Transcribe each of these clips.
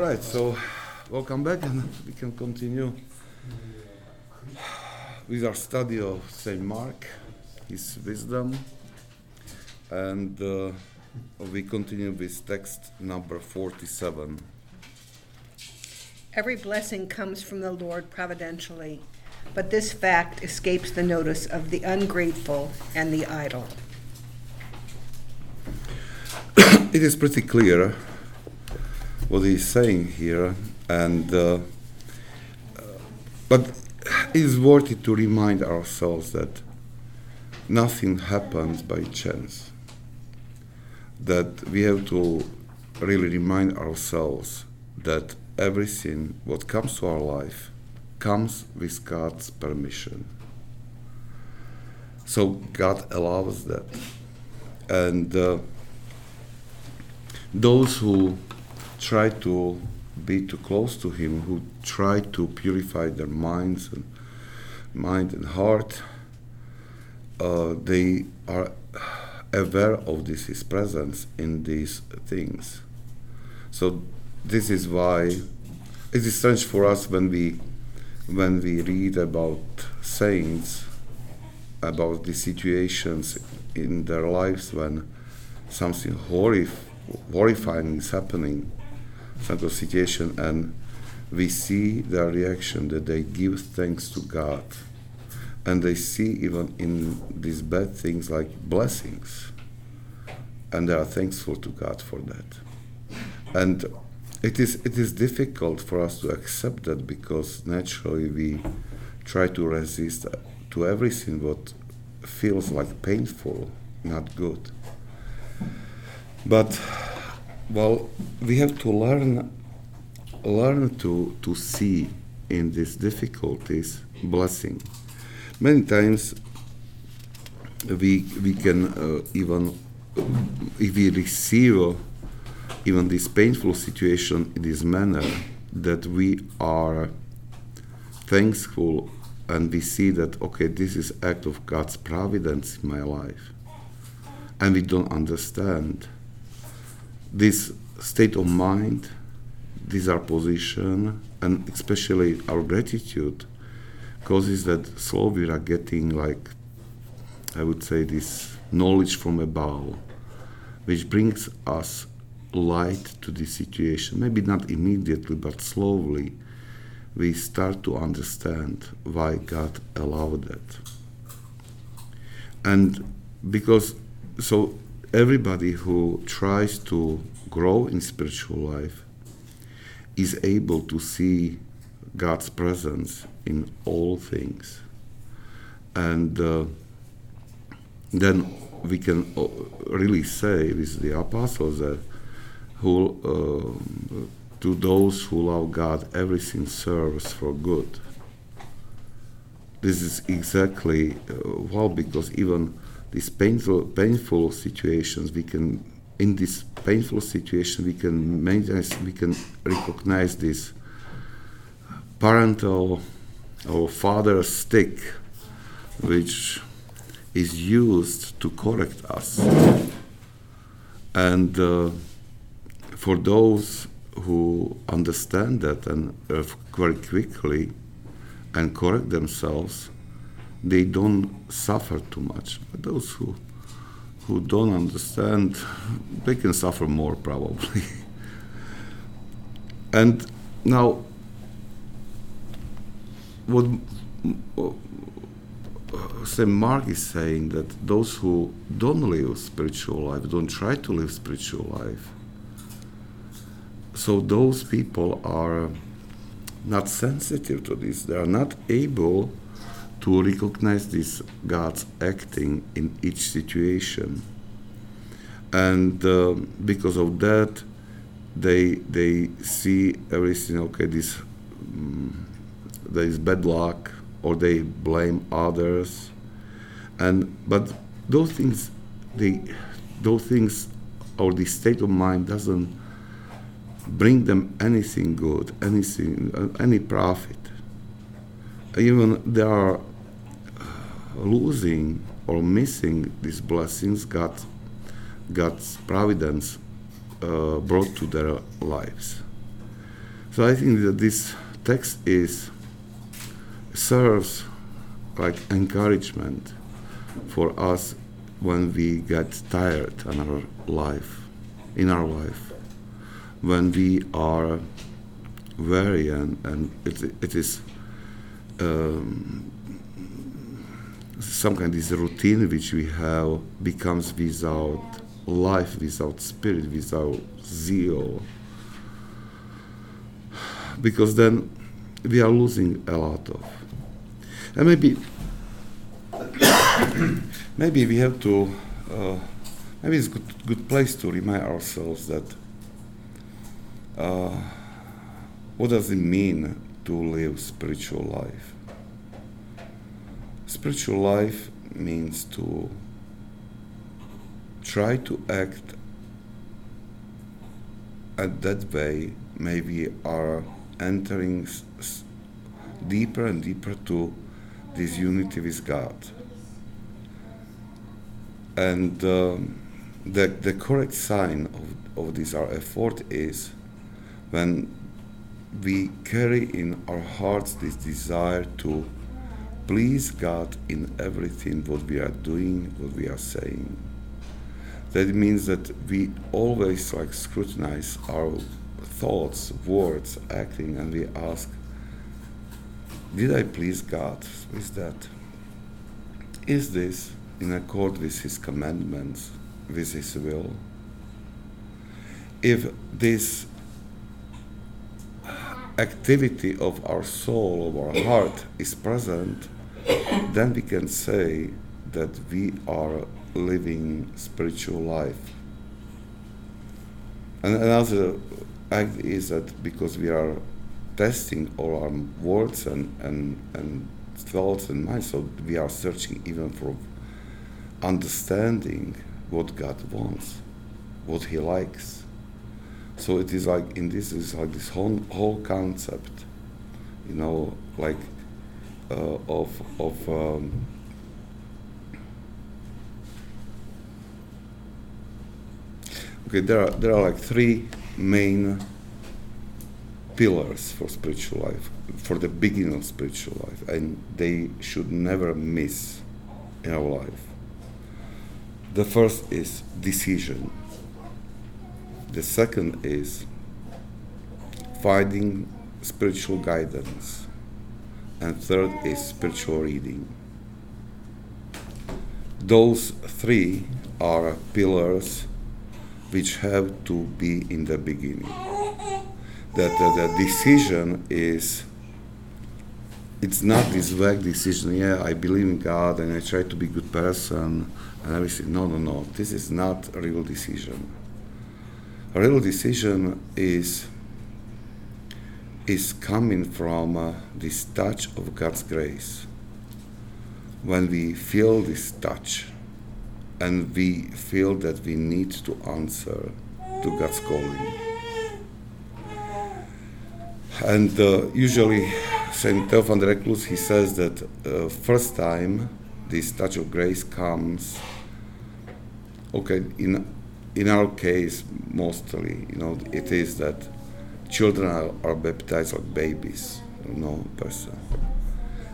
All right, so welcome back, and we can continue with our study of Saint Mark, his wisdom, and uh, we continue with text number 47. Every blessing comes from the Lord providentially, but this fact escapes the notice of the ungrateful and the idle. it is pretty clear what he's saying here, and uh, but it is worth it to remind ourselves that nothing happens by chance. That we have to really remind ourselves that everything what comes to our life comes with God's permission. So God allows that, and uh, those who try to be too close to Him, who try to purify their minds and mind and heart, uh, they are aware of this His presence in these things. So this is why it is strange for us when we when we read about saints about the situations in their lives when something horrif- horrifying is happening kind situation and we see their reaction that they give thanks to God. And they see even in these bad things like blessings. And they are thankful to God for that. And it is it is difficult for us to accept that because naturally we try to resist to everything what feels like painful not good. But well, we have to learn learn to to see in these difficulties blessing. Many times we we can uh, even if we receive even this painful situation in this manner that we are thankful and we see that okay this is act of God's providence in my life and we don't understand this state of mind, this our position, and especially our gratitude causes that slowly we are getting like, I would say, this knowledge from above, which brings us light to the situation. Maybe not immediately, but slowly we start to understand why God allowed that. And because, so everybody who tries to grow in spiritual life is able to see God's presence in all things. And uh, then we can uh, really say with the apostles that who, uh, to those who love God, everything serves for good. This is exactly uh, well because even these painful painful situations we can in this painful situation we can we can recognize this parental or father stick which is used to correct us. And uh, for those who understand that and uh, very quickly and correct themselves they don't suffer too much. But those who who don't understand, they can suffer more probably. and now, what St. Mark is saying that those who don't live spiritual life, don't try to live spiritual life, so those people are not sensitive to this. They are not able to recognize this God's acting in each situation. And uh, because of that, they they see everything. Okay, this um, there is bad luck, or they blame others, and but those things, they those things, or the state of mind doesn't bring them anything good, anything, any profit. Even there are losing or missing these blessings God, God's providence uh, brought to their lives. So I think that this text is serves like encouragement for us when we get tired in our life, in our life, when we are weary and, and it, it is um, some kind of this routine which we have becomes without life, without spirit, without zeal. Because then we are losing a lot of. And maybe maybe we have to uh, maybe it's a good, good place to remind ourselves that uh, what does it mean to live spiritual life spiritual life means to try to act at that way. Maybe are entering s- deeper and deeper to this unity with God. And um, the, the correct sign of, of this our effort is when we carry in our hearts this desire to please God in everything what we are doing, what we are saying. That means that we always like scrutinize our thoughts, words, acting, and we ask, did I please God with that? Is this in accord with His commandments, with His will? If this activity of our soul, of our heart is present, then we can say that we are living spiritual life. And another act is that because we are testing all our words and, and, and thoughts and minds, so we are searching even for understanding what God wants, what He likes. So it is like in this is like this whole whole concept, you know, like of of um, okay. There are there are like three main pillars for spiritual life, for the beginning of spiritual life, and they should never miss in our life. The first is decision. The second is finding spiritual guidance. And third is spiritual reading. Those three are pillars which have to be in the beginning. That the, the decision is it's not this vague decision, yeah, I believe in God and I try to be a good person and everything. No, no, no. This is not a real decision. A real decision is is coming from uh, this touch of God's grace. When we feel this touch and we feel that we need to answer to God's calling. And uh, usually, Saint Theophan the Recluse, he says that uh, first time this touch of grace comes, okay, in in our case, mostly, you know, it is that children are, are baptized like babies, no person.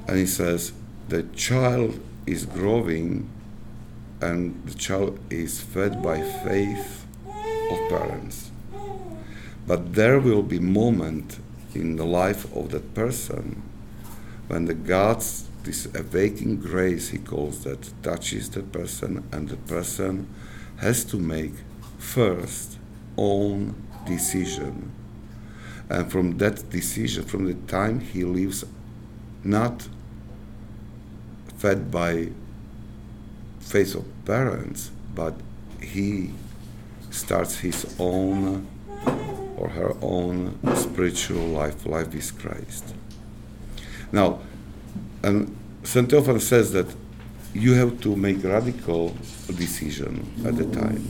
And he says the child is growing and the child is fed by faith of parents. But there will be moment in the life of that person when the God's this awakening grace he calls that touches the person and the person has to make first own decision and from that decision from the time he lives not fed by faith of parents but he starts his own or her own spiritual life. Life with christ. Now and st Theophan says that you have to make radical decision at the time.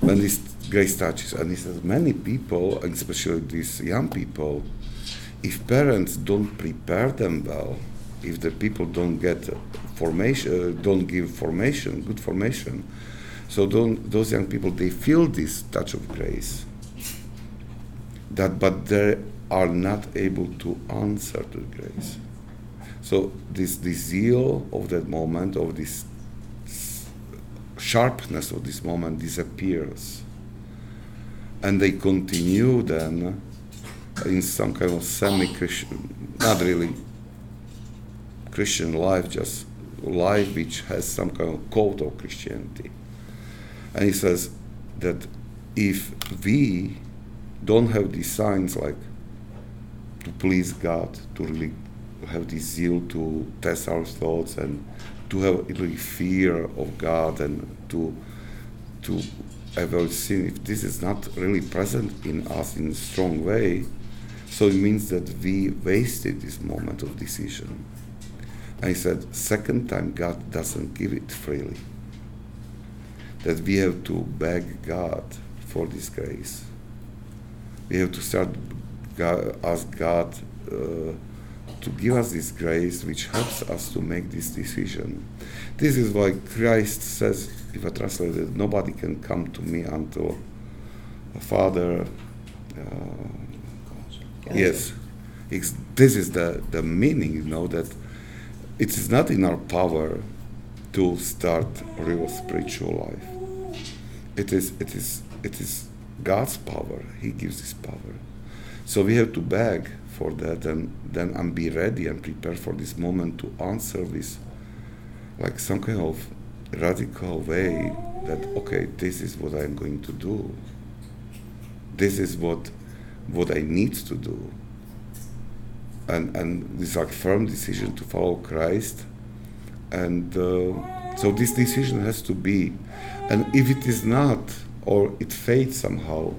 When this grace touches and he says many people and especially these young people if parents don't prepare them well if the people don't get formation uh, don't give formation good formation so those young people they feel this touch of grace that but they are not able to answer to grace. So this, this zeal of that moment, of this sharpness of this moment disappears. And they continue then in some kind of semi-Christian, not really Christian life, just life which has some kind of code of Christianity. And he says that if we don't have these signs like to please God, to really have this zeal to test our thoughts and to have really fear of God and to to avoid sin, if this is not really present in us in a strong way, so it means that we wasted this moment of decision. I said, second time God doesn't give it freely. That we have to beg God for this grace. We have to start God, ask God uh, to give us this grace which helps us to make this decision. This is why Christ says, if I translate it, nobody can come to me until a Father. Uh, yes, it's, this is the, the meaning, you know, that it is not in our power to start a real spiritual life. It is, it is, it is God's power. He gives this power. So we have to beg for that and then and be ready and prepare for this moment to answer this like some kind of radical way that okay this is what i'm going to do. This is what what i need to do. And and this like firm decision to follow christ. And uh, so this decision has to be. And if it is not or it fades somehow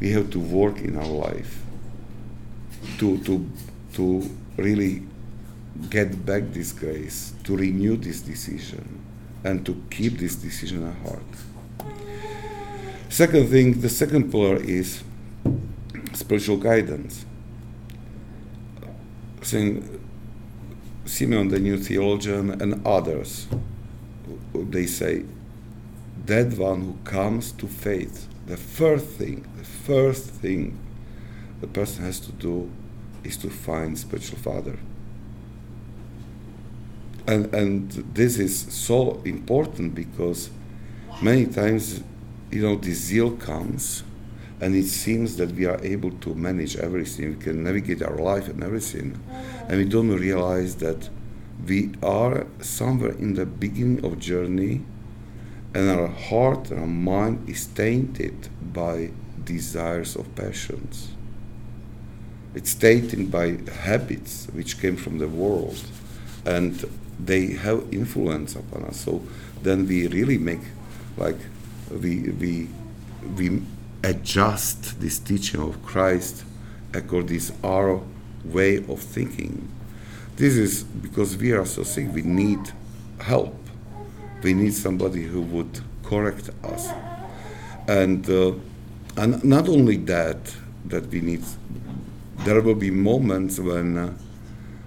we have to work in our life to, to, to really get back this grace, to renew this decision, and to keep this decision at heart. Second thing, the second pillar is spiritual guidance. Saint Simeon, the new theologian, and others, they say, that one who comes to faith, the first thing, the first thing the person has to do is to find spiritual father. And, and this is so important because many times, you know, the zeal comes and it seems that we are able to manage everything, we can navigate our life and everything, and we don't realize that we are somewhere in the beginning of journey and our heart and our mind is tainted by desires of passions. It's tainted by habits which came from the world. And they have influence upon us. So then we really make like we we we adjust this teaching of christ according to our way of thinking. This is because we are so sick we need help. We need somebody who would correct us. And uh, and not only that that we need there will be moments when uh,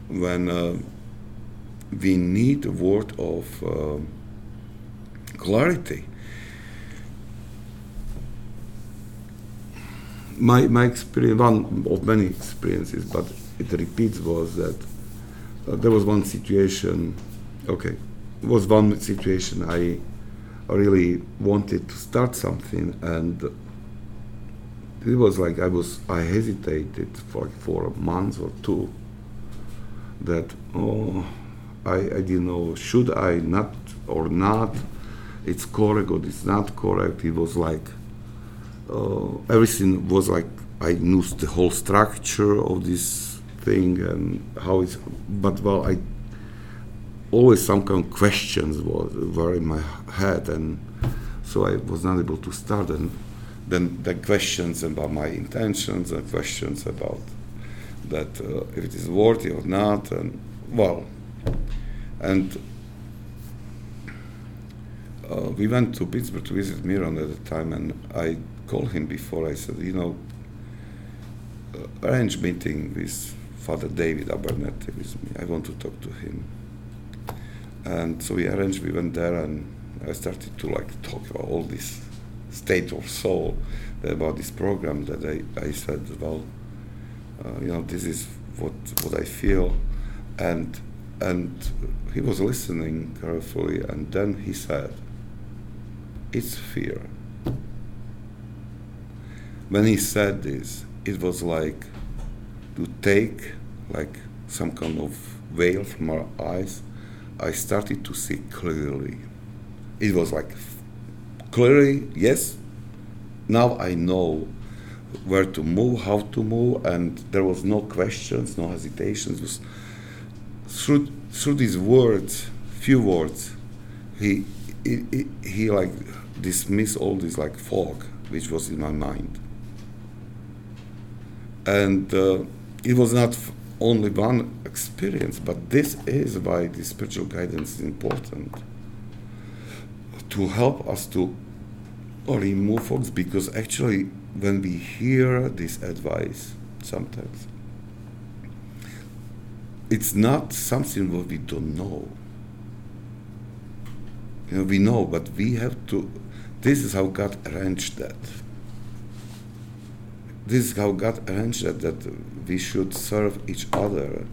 when uh, we need a word of uh, clarity. My my experience, one of many experiences, but it repeats, was that uh, there was one situation. Okay, was one situation I really wanted to start something and it was like I was I hesitated for for a month or two. That oh, I I didn't know should I not or not. It's correct or it's not correct. It was like uh, everything was like I knew the whole structure of this thing and how it's. But well, I always some kind of questions was were in my head and so I was not able to start and then the questions about my intentions and questions about that uh, if it is worthy or not and well and uh, we went to Pittsburgh to visit Miron at the time and I called him before. I said you know uh, arrange meeting with Father David Abernethy with me. I want to talk to him. And so we arranged we went there and I started to like talk about all this state of soul about this program that I, I said, well, uh, you know, this is what what I feel, and and he was listening carefully, and then he said, "It's fear." When he said this, it was like to take like some kind of veil from our eyes. I started to see clearly. It was like clearly, yes. Now I know where to move, how to move, and there was no questions, no hesitations. It was through through these words, few words, he he, he, like dismissed all this like fog which was in my mind, and uh, it was not f- only one experience, but this is why the spiritual guidance is important. To help us to remove fogs because actually when we hear this advice sometimes it's not something what we don't know. You know we know but we have to this is how god arranged that. This is how god arranged that that we should serve each other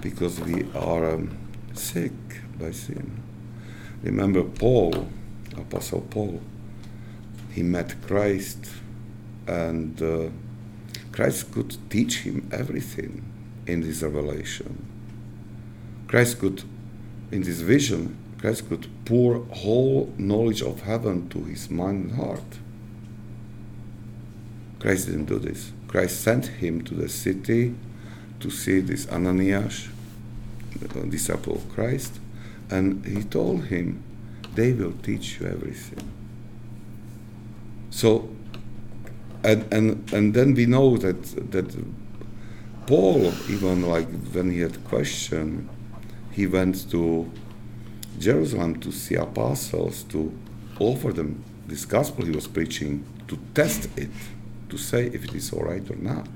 because we are um, sick by sin. Remember paul apostle paul he met christ and uh, Christ could teach him everything in this revelation. Christ could, in this vision, Christ could pour whole knowledge of heaven to his mind and heart. Christ didn't do this. Christ sent him to the city to see this Ananias, disciple of Christ, and he told him, they will teach you everything. So and and and then we know that that Paul even like when he had question, he went to Jerusalem to see apostles to offer them this gospel he was preaching to test it to say if it is all right or not.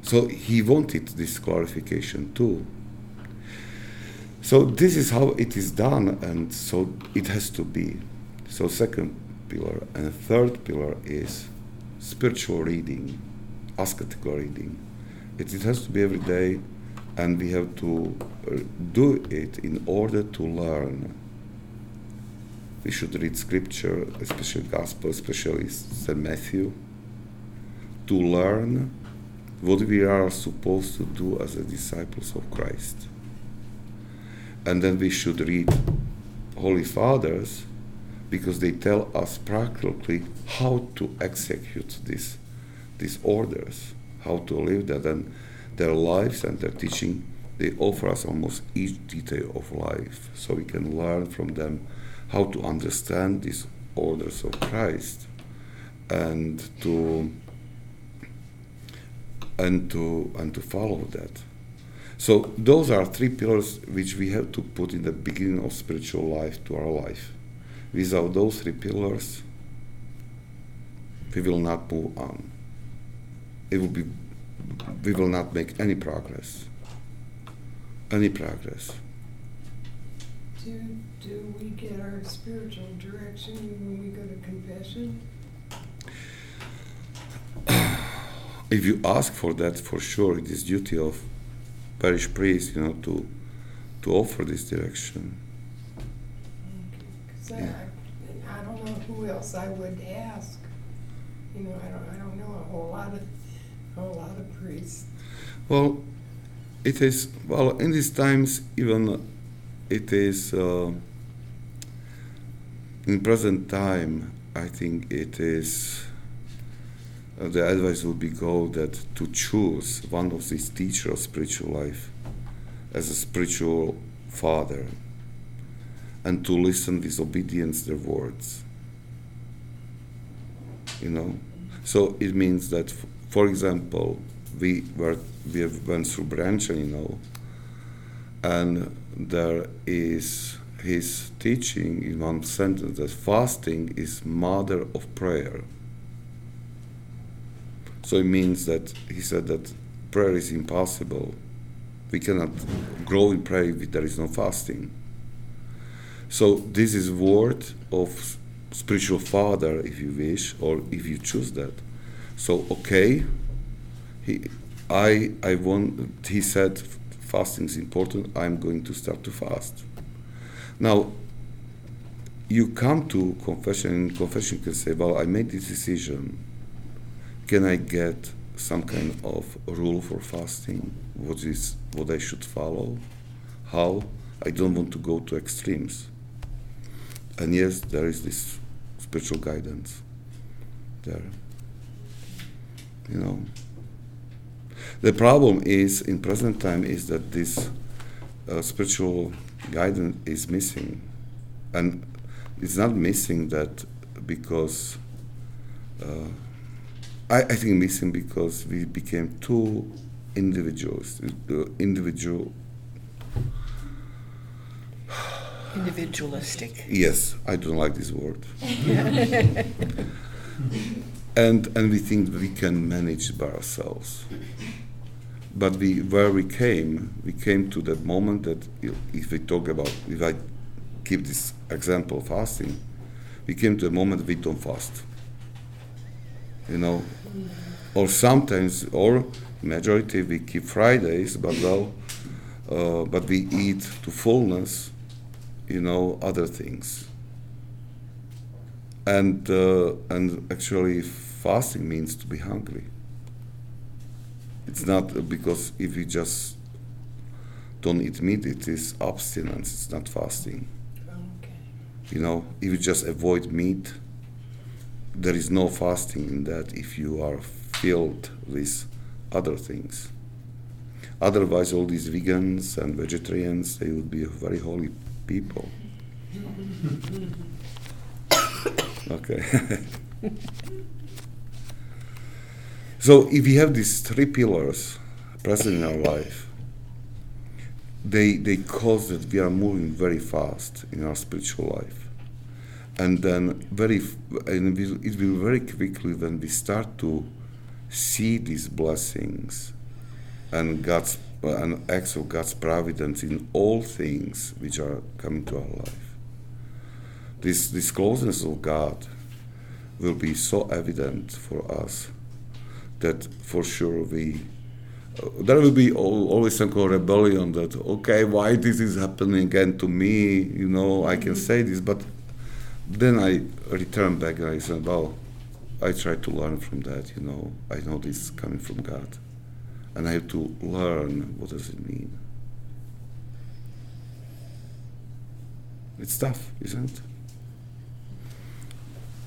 So he wanted this clarification too. So this is how it is done, and so it has to be. So second pillar. And third pillar is spiritual reading, asketical reading. It, it has to be every day, and we have to uh, do it in order to learn. We should read scripture, especially gospel, especially St. Matthew, to learn what we are supposed to do as a disciples of Christ. And then we should read Holy Fathers because they tell us practically how to execute these these orders, how to live that, and their lives and their teaching. They offer us almost each detail of life, so we can learn from them how to understand these orders of Christ, and to and to and to follow that. So those are three pillars which we have to put in the beginning of spiritual life to our life. Without those three pillars, we will not move on. It will be, we will not make any progress. Any progress. Do, do we get our spiritual direction when we go to confession? if you ask for that, for sure, it is duty of parish priest, you know, to to offer this direction. Because Yeah. I, I don't know who else I would ask. You know, I don't, I don't know a whole lot of, a lot of priests. Well, it is well in these times even it is uh, in present time. I think it is uh, the advice would be go that to choose one of these teachers of spiritual life as a spiritual father and to listen with obedience their words you know so it means that for example we were we have went through Brianchaninov you know and there is his teaching in one sentence that fasting is mother of prayer. So it means that he said that prayer is impossible. We cannot grow in prayer if there is no fasting. So this is word of spiritual father, if you wish, or if you choose that. So okay, he, I, I want. He said fasting is important. I'm going to start to fast. Now, you come to confession, and confession can say, "Well, I made this decision. Can I get some kind of rule for fasting? What is what I should follow? How? I don't want to go to extremes." And yes, there is this spiritual guidance there. You know. The problem is in present time is that this uh, spiritual guidance is missing, and it's not missing that because uh, I, I think missing because we became too individuals, the individual. Individualistic. Yes, I don't like this word. and and we think we can manage by ourselves. But we where we came, we came to that moment that if we talk about if I give this example of fasting, we came to a moment we don't fast. You know, or sometimes or majority we keep Fridays, but well, uh, but we eat to fullness. You know, other things. And uh, and actually, fasting means to be hungry. It's not uh, because if you just don't eat meat, it is abstinence. It's not fasting. Okay. You know, if you just avoid meat, there is no fasting in that if you are filled with other things. Otherwise, all these vegans and vegetarians, they would be very holy people. okay. so, if you have these three pillars present in our life, they, they cause that we are moving very fast in our spiritual life and then very and it will very quickly when we start to see these blessings and God's and acts of God's providence in all things which are coming to our life. This this closeness of God will be so evident for us that for sure we uh, there will be al- always some kind of rebellion that okay why this is happening again to me you know I can say this but then I return back and I said, well, I try to learn from that, you know. I know this is coming from God. And I have to learn what does it mean. It's tough, isn't it?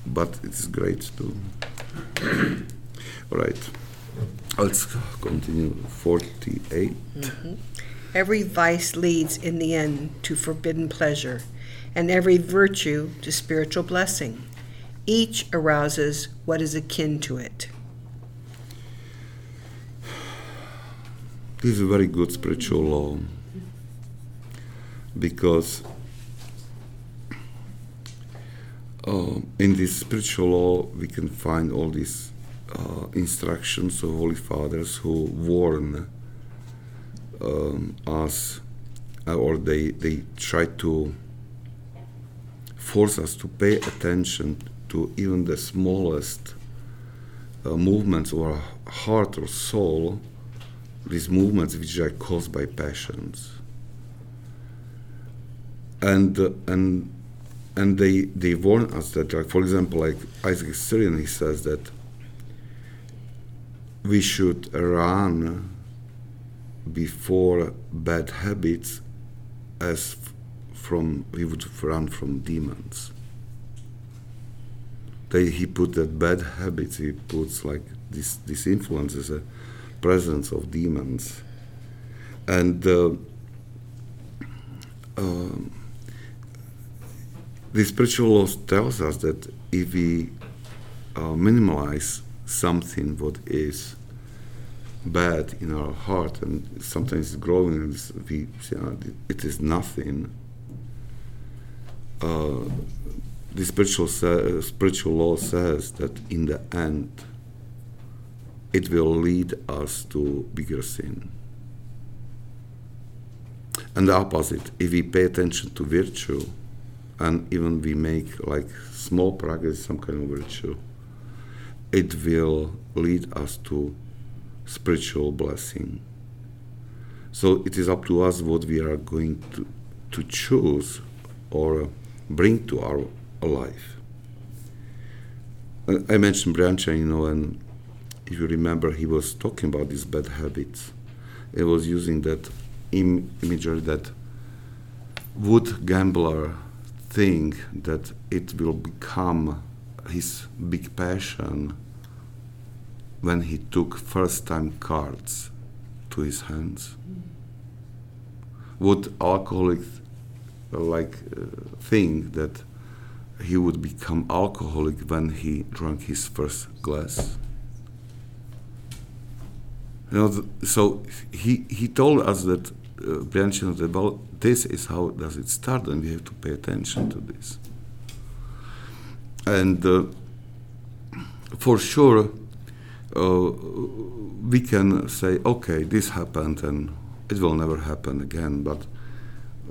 But it is great too. All right. Let's continue. 48. Every vice leads in the end to forbidden pleasure, and every virtue to spiritual blessing. Each arouses what is akin to it. This is a very good spiritual law because uh, in this spiritual law we can find all these uh, instructions of holy fathers who warn um, us uh, or they, they try to force us to pay attention to even the smallest uh, movements of our heart or soul these movements which are caused by passions. And uh, and and they they warn us that like for example like Isaac Syrian he says that we should run before bad habits as from we would run from demons. They, he put that bad habits he puts like this this influence as a presence of demons. And uh, um, the spiritual law tells us that if we uh, minimize something what is bad in our heart and sometimes it's growing and it's- we say "Ah, it is nothing. Uh, the spiritual sa- spiritual law says that in the end it will lead us to bigger sin. And the opposite if we pay attention to virtue and even we make like small progress, some kind of virtue, it will lead us to spiritual blessing. So it is up to us what we are going to, to choose or bring to our life. Uh, I mentioned Brianchaninov, you know, and if you remember, he was talking about these bad habits. He was using that Im- imagery that would gambler think that it will become his big passion when he took first time cards to his hands? Would alcoholic like uh, think that he would become alcoholic when he drank his first glass? You know, th- so he, he told us that uh, Brianchaninov that well, this is how does it start, and we have to pay attention to this. And uh, for sure, uh, we can say, okay, this happened, and it will never happen again. But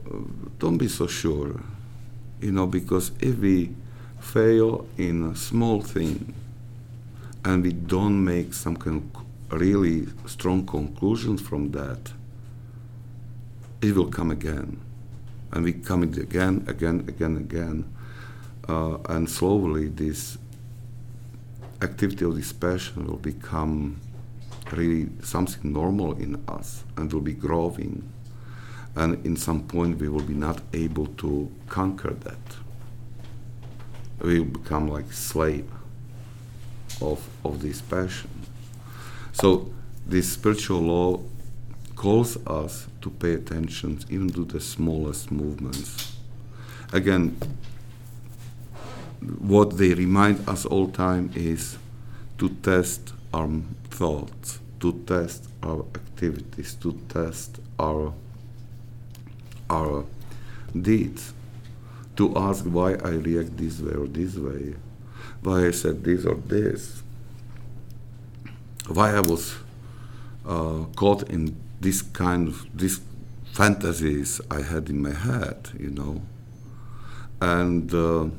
uh, don't be so sure, you know, because if we fail in a small thing, and we don't make some kind of really strong conclusions from that, it will come again. And we come it again, again, again, again. Uh, and slowly this activity of this passion will become really something normal in us and will be growing. And in some point we will be not able to conquer that. We will become like slave of, of this passion. So this spiritual law calls us to pay attention even to the smallest movements. Again, what they remind us all time is to test our thoughts, to test our activities, to test our our deeds, to ask why I react this way or this way, why I said this or this, why I was uh, caught in this kind of these fantasies I had in my head, you know, and. Uh,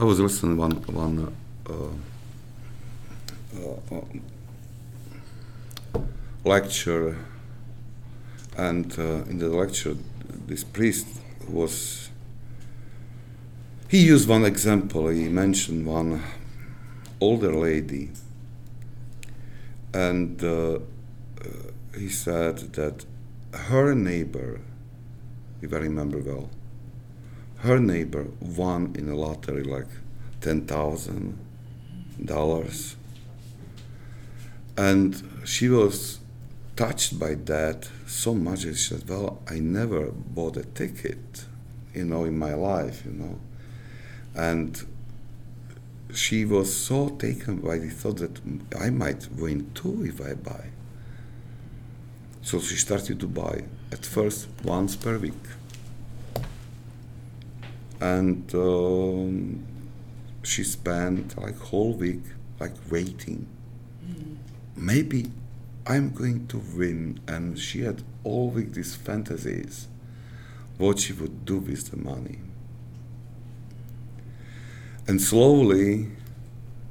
I was listening one one uh, uh, uh, lecture, and in the lecture, this priest was. He used one example. He mentioned one older lady, and he said that her neighbor, if I remember well, her neighbor won in a lottery like ten thousand dollars, and she was touched by that so much that she said, "Well, I never bought a ticket, you know, in my life, you know," and she was so taken by the thought that I might win too if I buy. So she started to buy at first once per week and um, she spent like whole week like waiting. Maybe i'm going to win and she had all week these fantasies what she would do with the money. And slowly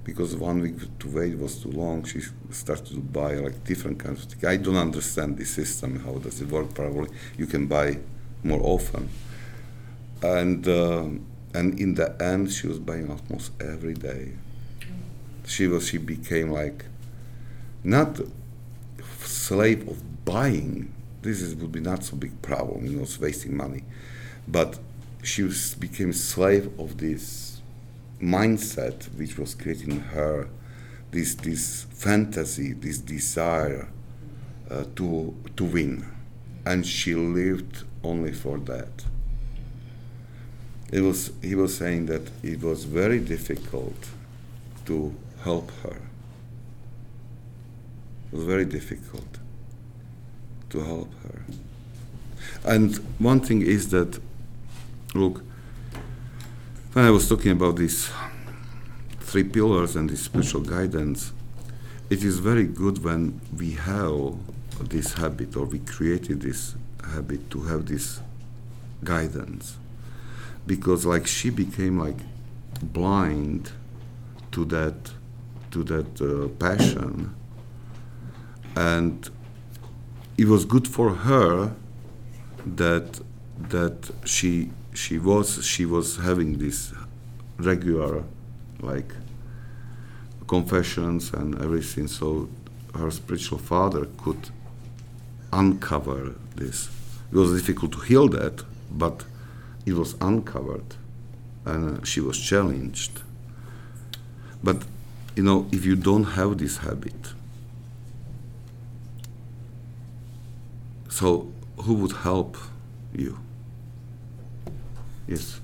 because one week to wait was too long she started to buy like different kinds of tickets. I don't understand the system how does it work? Probably you can buy more often and um, and in the end she was buying almost every day. She was she became like not slave of buying. This is, would be not so big problem you know it's wasting money. But she was, became slave of this mindset which was creating her this this fantasy this desire uh, to to win. And she lived only for that it was he was saying that it was very difficult to help her. It was very difficult to help her. And one thing is that look when I was talking about these three pillars and this spiritual guidance, it is very good when we have this habit, or we created this habit to have this guidance, because like she became like blind to that to that uh, passion, and it was good for her that that she she was she was having this regular like confessions and everything so her spiritual father could uncover this. It was difficult to heal that but it was uncovered and uh, she was challenged but you know if you don't have this habit so who would help you yes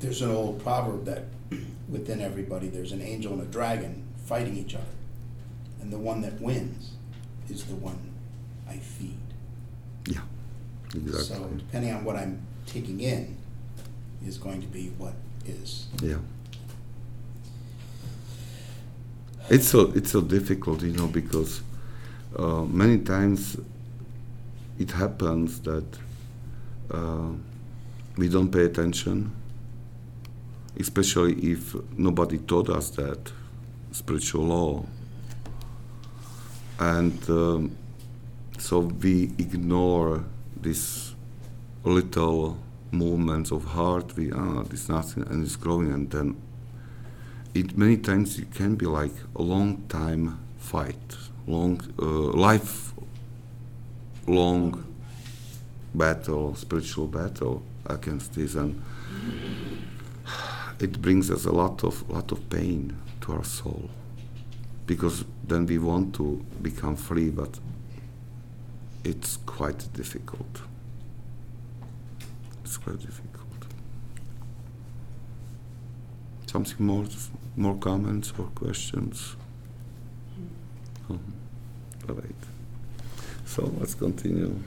There's an old proverb that within everybody, there's an angel and a dragon fighting each other. And the one that wins is the one I feed. yeah exactly So depending on what I'm taking in is going to be what is. Yeah. It's so it's so difficult, you know, because uh, many times it happens that uh, we don't pay attention, especially if nobody taught us that spiritual law, and um, so we ignore this little movements of heart. We ah, this nothing, and it's growing, and then it many times it can be like a long time fight, long uh, life long battle, spiritual battle against this, and it brings us a lot of lot of pain to our soul, because then we want to become free, but it's quite difficult. It's quite difficult. Something more, more comments or questions? Mhm. All right. So let's continue.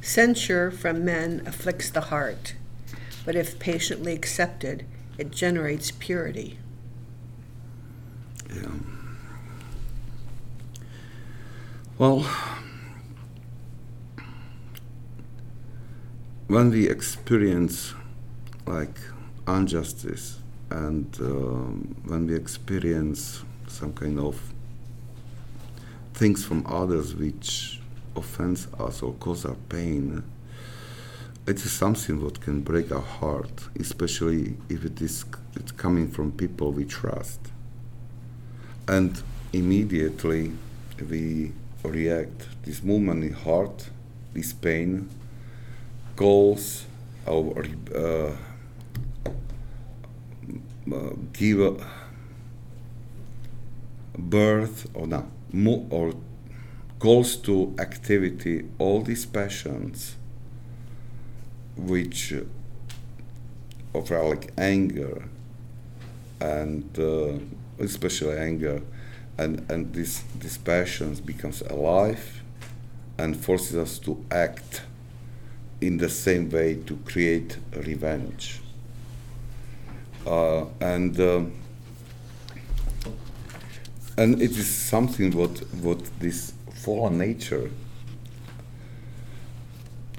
Censure from men afflicts the heart, but if patiently accepted, it generates purity. Yeah. Well, when we experience like injustice and um, when we experience some kind of things from others which offends us or cause our pain, it is something what can break our heart, especially if it is it's coming from people we trust. And immediately we react. This movement in heart, this pain, calls our uh, uh, give birth or no, or calls to activity all these passions which uh, of like anger and uh, especially anger and and this these passions becomes alive and forces us to act in the same way to create revenge uh, and um and it is something what what this fallen nature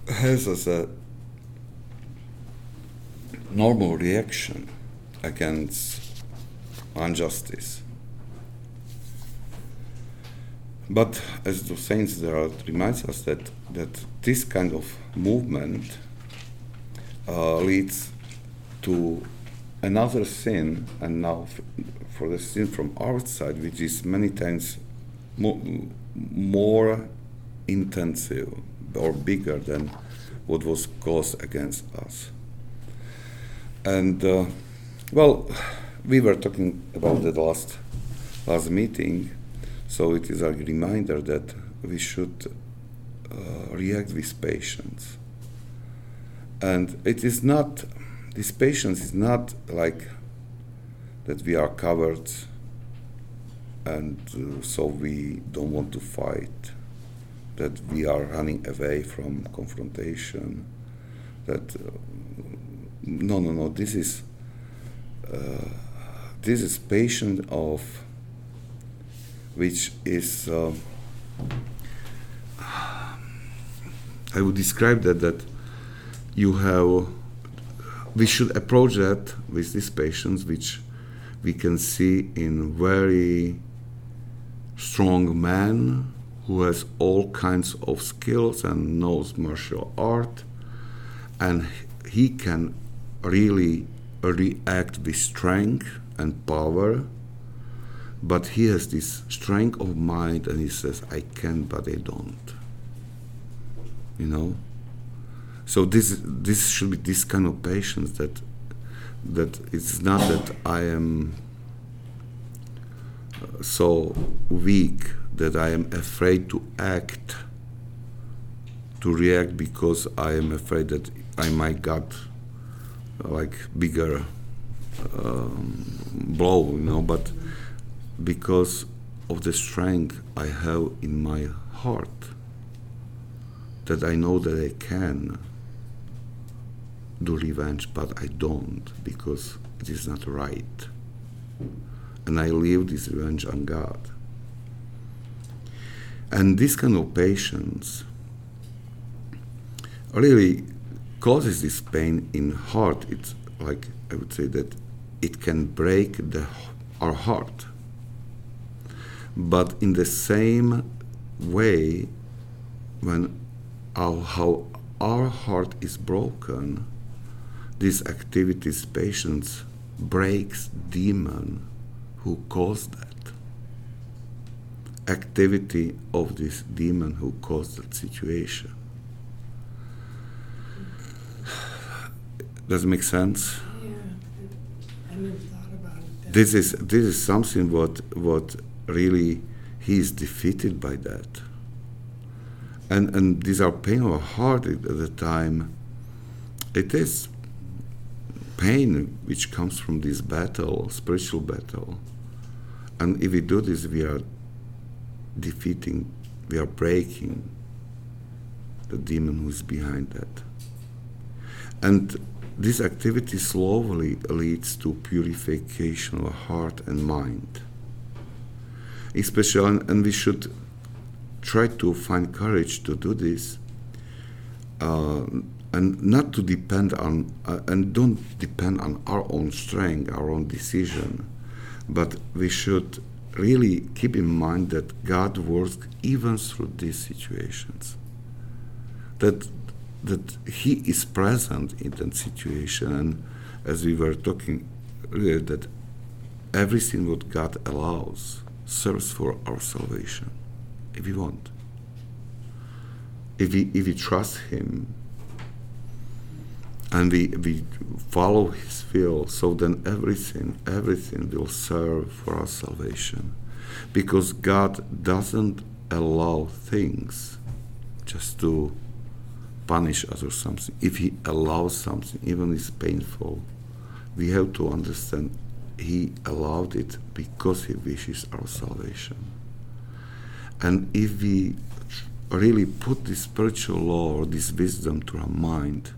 has as a normal reaction against injustice. But as the saints there are, it reminds us that that this kind of movement uh, leads to another sin, and now for the sin from our side, which is many times mo- more intensive or bigger than what was caused against us. And uh, well, we were talking about that last last meeting, so it is a reminder that we should react with patience. And it is not this patience is not like that we are covered and uh, so we don't want to fight that we are running away from confrontation that uh, no no no this is uh, this is patient of which is uh, I would describe that that you have we should approach that with these patients which we can see in very strong man who has all kinds of skills and knows martial art and he can really react with strength and power but he has this strength of mind and he says i can but i don't you know? So this this should be this kind of patience that that it's not that i am uh, so weak that i am afraid to act to react because i am afraid that i might get like bigger um, blow you know? But because of the strength i have in my heart that I know that I can do revenge, but I don't because it is not right. And I leave this revenge on God. And this kind of patience really causes this pain in heart. It's like I would say that it can break the, our heart. But in the same way, when how, how our heart is broken, this activities patience breaks demon who caused that. Activity of this demon who caused that situation. Does it make sense? Yeah, I never thought about it. This is this is something what what really he is defeated by that. And and these are pain of heart at the time. It is pain which comes from this battle, spiritual battle. And if we do this, we are defeating, we are breaking the demon who is behind that. And this activity slowly leads to purification of heart and mind. Especially, and we should try to find courage to do this, uh, and not to depend on, uh, and don't depend on our own strength, our own decision, but we should really keep in mind that God works even through these situations. That that He is present in that situation, and as we were talking earlier, that everything what God allows serves for our salvation, if we want. If we if we trust Him and we, we follow his will so then everything everything will serve for our salvation. Because god doesn't allow things just to punish us or something. If he allows something even it's painful we have to understand he allowed it because he wishes our salvation and if we really put this spiritual law or this wisdom to our mind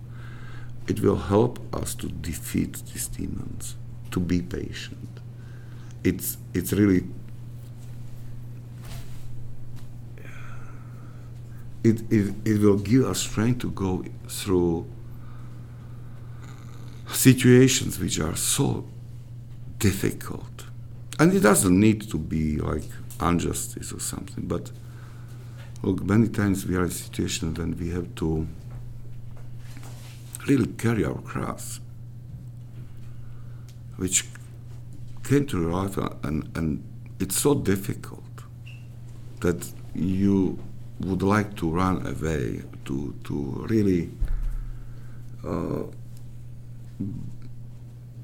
it will help us to defeat these demons, to be patient. It's it's really it, it, it will give us strength to go through situations which are so difficult. And it doesn't need to be like injustice or something, but look, many times we are in situations when we have to really carry our cross, which came to life, and, and it's so difficult that you would like to run away, to, to really uh,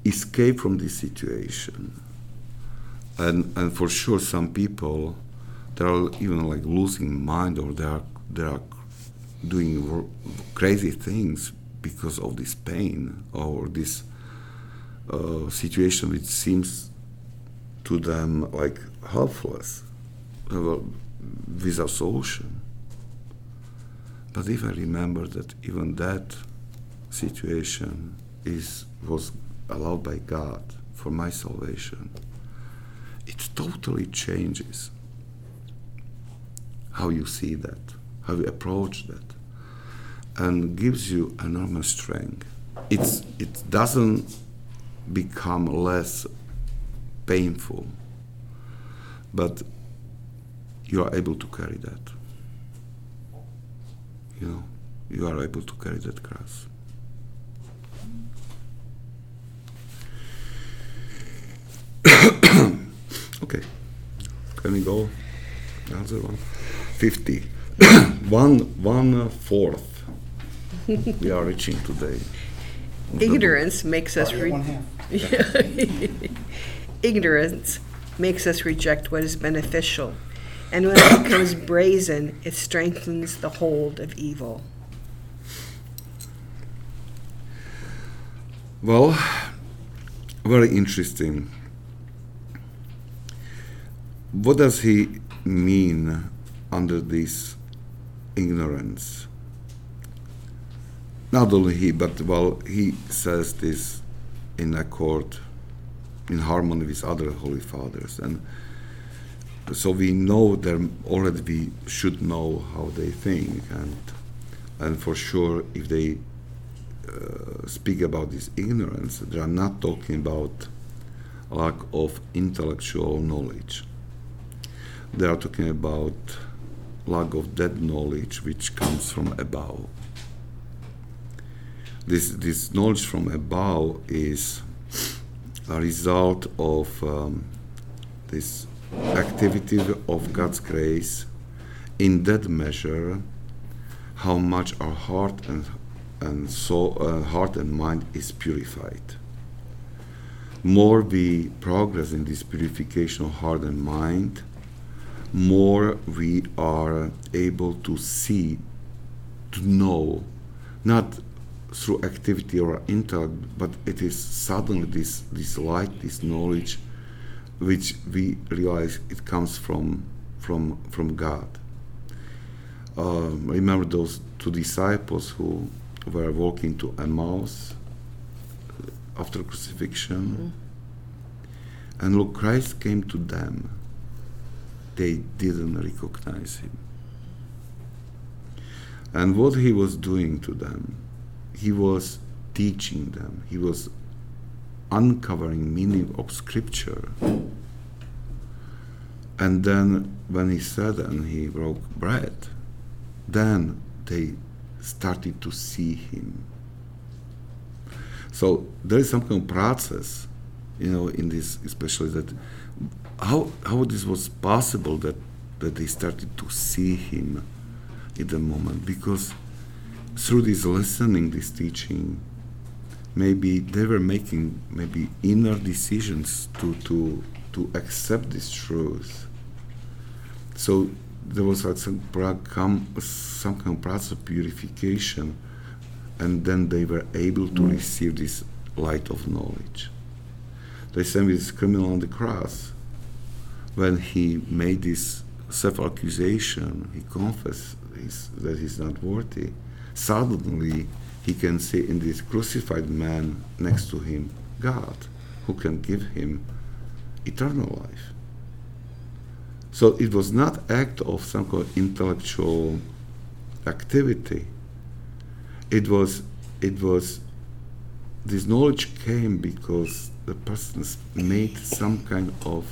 escape from this situation. And, and for sure, some people, they are even like losing mind or they are, they are doing crazy things because of this pain or this uh, situation which seems to them like helpless, without solution. But if I remember that even that situation is was allowed by God for my salvation, totally changes how you see that. how you approach that, and gives you enormous strength. It's it doesn't become less painful, but you are able to carry that. You know, you are able to carry that cross. Okay, can we go? Another one. 50. one, one fourth we are reaching today. Ignorance makes us Already re- ignorance makes us reject what is beneficial, and when it becomes brazen, it strengthens the hold of evil. Well, very interesting. What does he mean under this ignorance? Not only he, but well, he says this in accord, in harmony with other holy fathers, and so we know them already. We should know how they think, and and for sure, if they uh, speak about this ignorance, they are not talking about lack of intellectual knowledge. They are talking about lack of that knowledge which comes from above. This, this knowledge from above is a result of um, this activity of God's grace in that measure how much our heart and and so uh, heart and mind is purified. More we progress in this purification of heart and mind, more we are able to see, to know, not through activity or intellect, but it is suddenly this this light, this knowledge, which we realize it comes from from from God. Um, remember those two disciples who were walking to Emmaus after crucifixion. And look, Christ came to them. They didn't recognize him. And what he was doing to them, he was teaching them. He was uncovering meaning of scripture. And then when he said and he broke bread, then they started to see him. So there is some kind of process, you know, in this, especially that how how this was possible that that they started to see him in the moment because through this listening, this teaching, maybe they were making maybe inner decisions to to to accept this truth. So there was like some, come- some kind of process of purification, and then they were able to mm. receive this light of knowledge. The same with this criminal on the cross. When he made this self-accusation, he confessed his, that he's not worthy. Suddenly, he can see in this crucified man next to him God, who can give him eternal life. So it was not act of some kind of intellectual activity. It was it was this knowledge came because the person made some kind of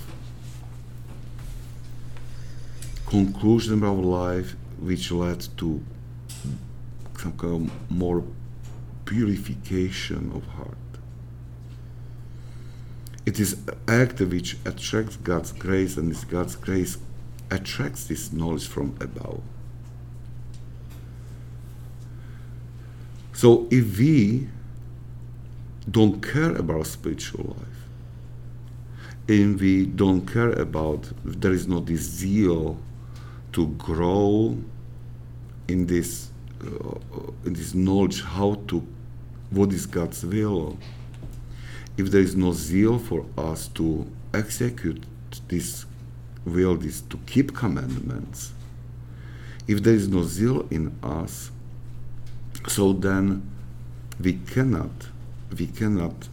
conclusion about life which led to some kind of more purification of heart. It is act which attracts God's grace, and this God's grace attracts this knowledge from above. So if we don't care about spiritual life, and we don't care about, there is not this zeal to grow in this, uh, in this knowledge how to, what is God's will, if there is no zeal for us to execute this will, this to keep commandments, if there is no zeal in us, so then we cannot, we cannot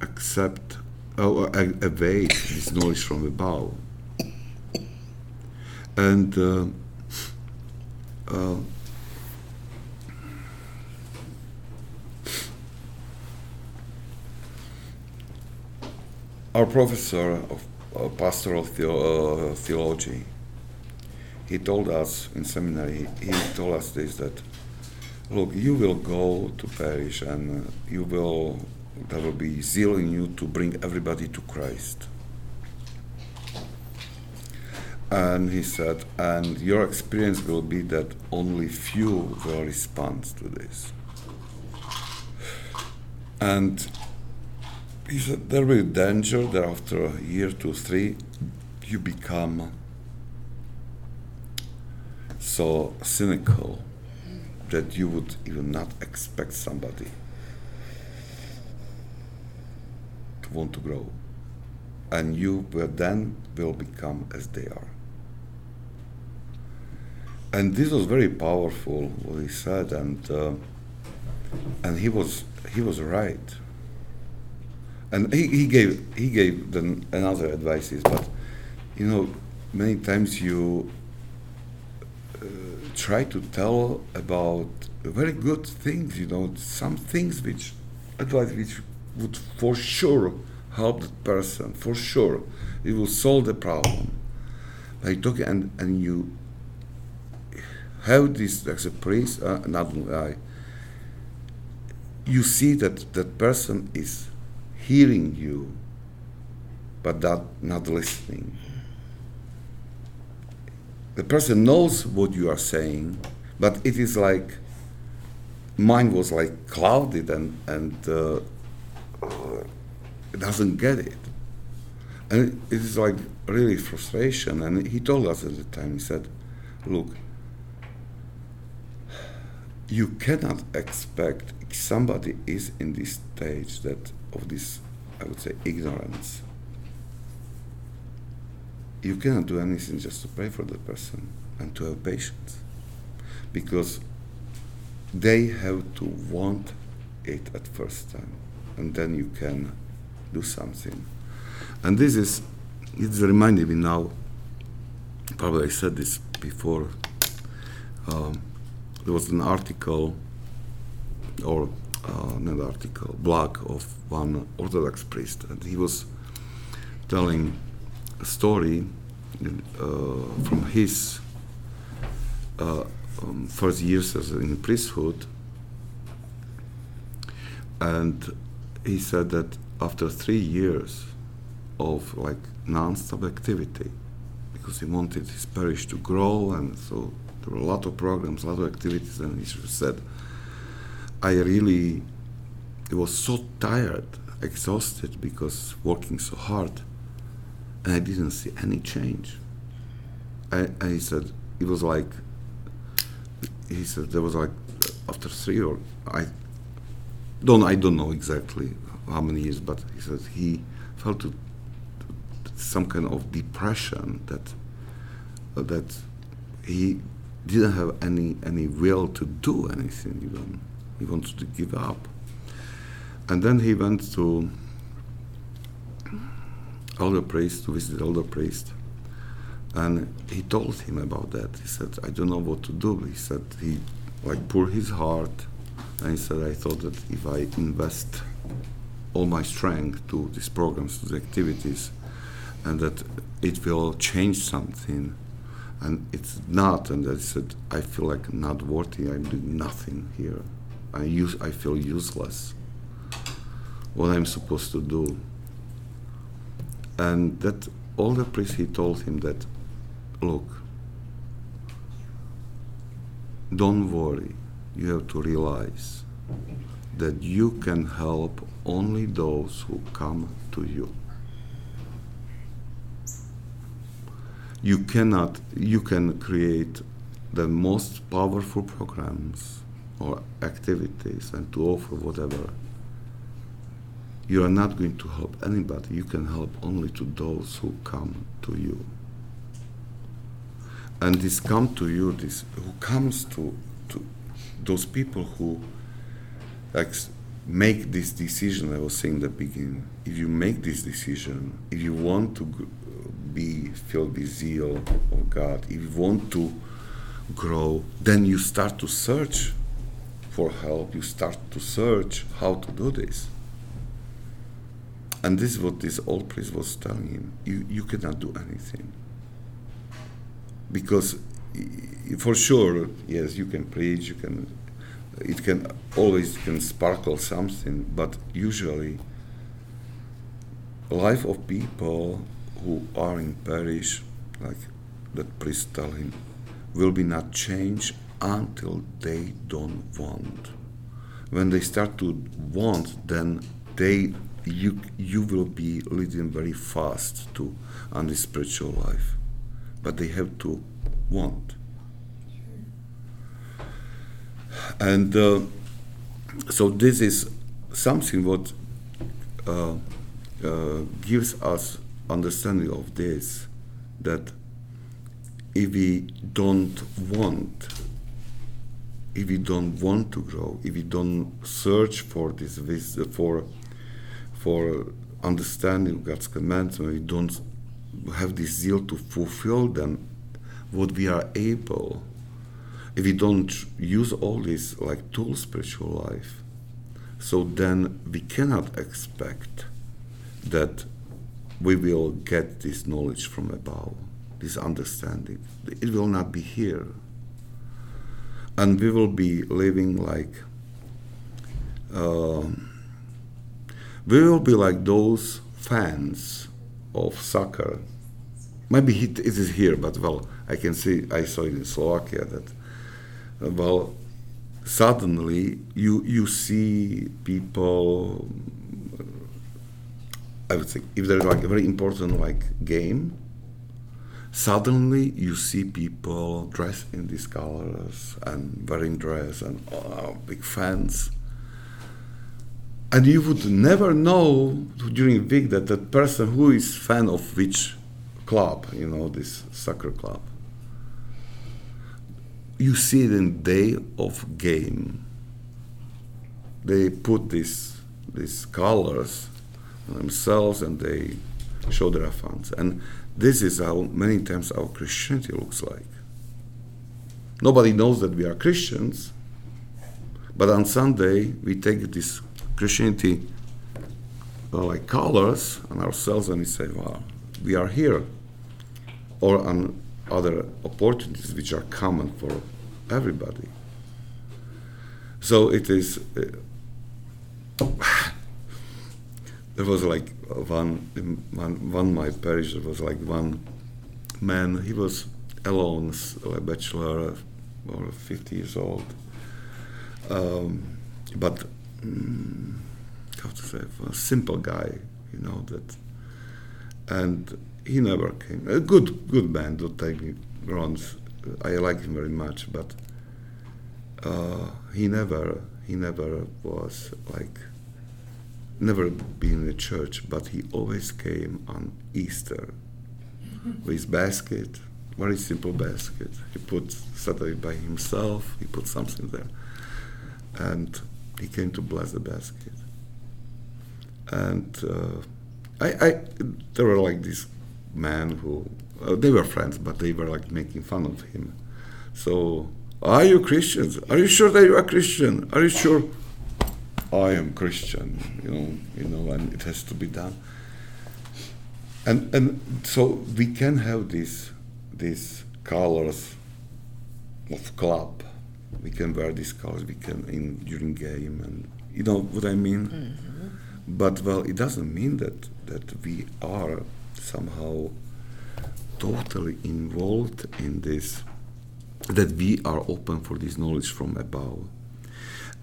accept or uh, evade this knowledge from above. And uh, uh, our professor of uh, pastoral uh, theology, he told us in seminary, he told us this that, look, you will go to parish and uh, you will, there will be zeal in you to bring everybody to Christ. And he said, and your experience will be that only few will respond to this. And he said there will be danger that after a year, two, three, you become so cynical that you would even not expect somebody to want to grow. And you will then will become as they are. And this was very powerful what he said, and uh, and he was he was right. And he, he gave he gave then another advices, but you know many times you uh, try to tell about very good things, you know, some things which advice which would for sure help the person, for sure, it will solve the problem. But you talk and and you have this priest, uh, not I. You see that that person is hearing you, but that not listening. The person knows what you are saying, but it is like mind was like clouded and and uh, uh, doesn't get it, and it is like really frustration. And he told us at the time. He said, "Look, you cannot expect somebody is in this stage that of this, I would say, ignorance. You cannot do anything just to pray for the person and to have patience, because they have to want it at first time, and then you can do something. And this is, it's reminding me now. Probably I said this before. Um, there was an article or uh, not article blog of one Orthodox priest, and he was telling a story uh, from his uh, um, first years as in priesthood, and he said that after three years of like non-stop activity, because he wanted his parish to grow, and so a lot of programs, a lot of activities, and he said, I really was so tired, exhausted because working so hard, and I didn't see any change. I, he said it was like he said there was like after three or I don't I don't know exactly how many years, but he said he felt to, some kind of depression that that he didn't have any any will to do anything even. He wanted to give up. And then he went to elder priest to visit elder priest, and he told him about that. He said, "I don't know what to do." He said he like poured his heart, and he said, "I thought that if I invest all my strength to these programs, to the activities, and that it will change something." And it's not, and I said, I feel like not worthy. I'm doing nothing here. I use, I feel useless. What I'm supposed to do. And that older priest, he told him that, look, don't worry. You have to realize that you can help only those who come to you. You cannot, you can create the most powerful programs or activities and to offer whatever, you are not going to help anybody. You can help only to those who come to you. And this come to you, this who comes to to those people who like make this decision. I was saying in the beginning. If you make this decision, if you want to be filled with zeal of God, if you want to grow, then you start to search for help. You start to search how to do this. And this is what this old priest was telling him. You, you cannot do anything. Because for sure, yes, you can preach, you can, it can always can sparkle something, but usually life of people who are in parish, like that priest tell him, will be not changed until they don't want. When they start to want, then they you you will be leading very fast to on the spiritual life, but they have to want. And uh, so this is something what uh, uh, gives us understanding of this that if we don't want if we don't want to grow if we don't search for this for for understanding God's commands when we don't have this zeal to fulfill them what we are able if we don't use all these like tools spiritual life so then we cannot expect that we will get this knowledge from above, this understanding. It will not be here. And we will be living like, uh, we will be like those fans of soccer. Maybe it, it is here, but well, I can see, I saw it in Slovakia that, uh, well, suddenly you, you see people I would say if there is like a very important like game, suddenly you see people dressed in these colors and wearing dress and uh, big fans. And you would never know during week that that person who is fan of which club, you know, this soccer club. You see it in day of game. They put these these colors themselves and they show their fans. And this is how many times our Christianity looks like. Nobody knows that we are Christians, but on Sunday we take this Christianity uh, like colors on ourselves and we say, wow, we are here. Or on other opportunities which are common for everybody. So it is. Uh, there was like one one one my parish there was like one man. He was alone a bachelor or 50 years old. Um, but mm, how to say a simple guy you know that and he never came. A good good man don't take me wrong. I like him very much but uh, he never he never was like never been in a church, but he always came on Easter with his basket, very simple basket. He put Saturday by himself, he put something there. And he came to bless the basket. And uh, I, I, there were like these men who, uh, they were friends, but they were like making fun of him. So, are you Christians? Are you sure that you are Christian? Are you sure? I am Christian, you know, you know, and it has to be done. And and so we can have these these colors of club. We can wear these colors. We can in during game, and you know what I mean. Mm-hmm. But well, it doesn't mean that that we are somehow totally involved in this. That we are open for this knowledge from above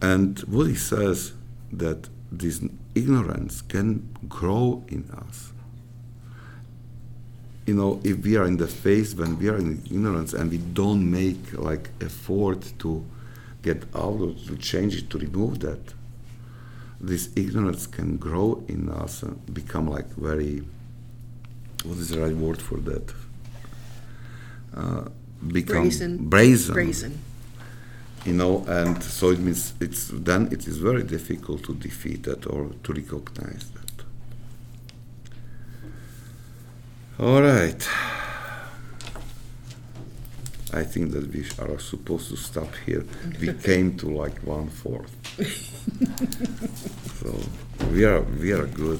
and what he says that this ignorance can grow in us. You know, if we are in the phase when we are in ignorance and we don't make like effort to get out or to change it, to remove that, this ignorance can grow in us and become like very, what is the right word for that? Uh, become Brazen. brazen. Brazen. You know and so it means it's then it is very difficult to defeat that or to recognize that all right I think that we are supposed to stop here. We came to like one fourth. so we are we are good.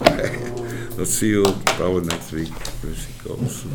Let's see you probably next week she goes.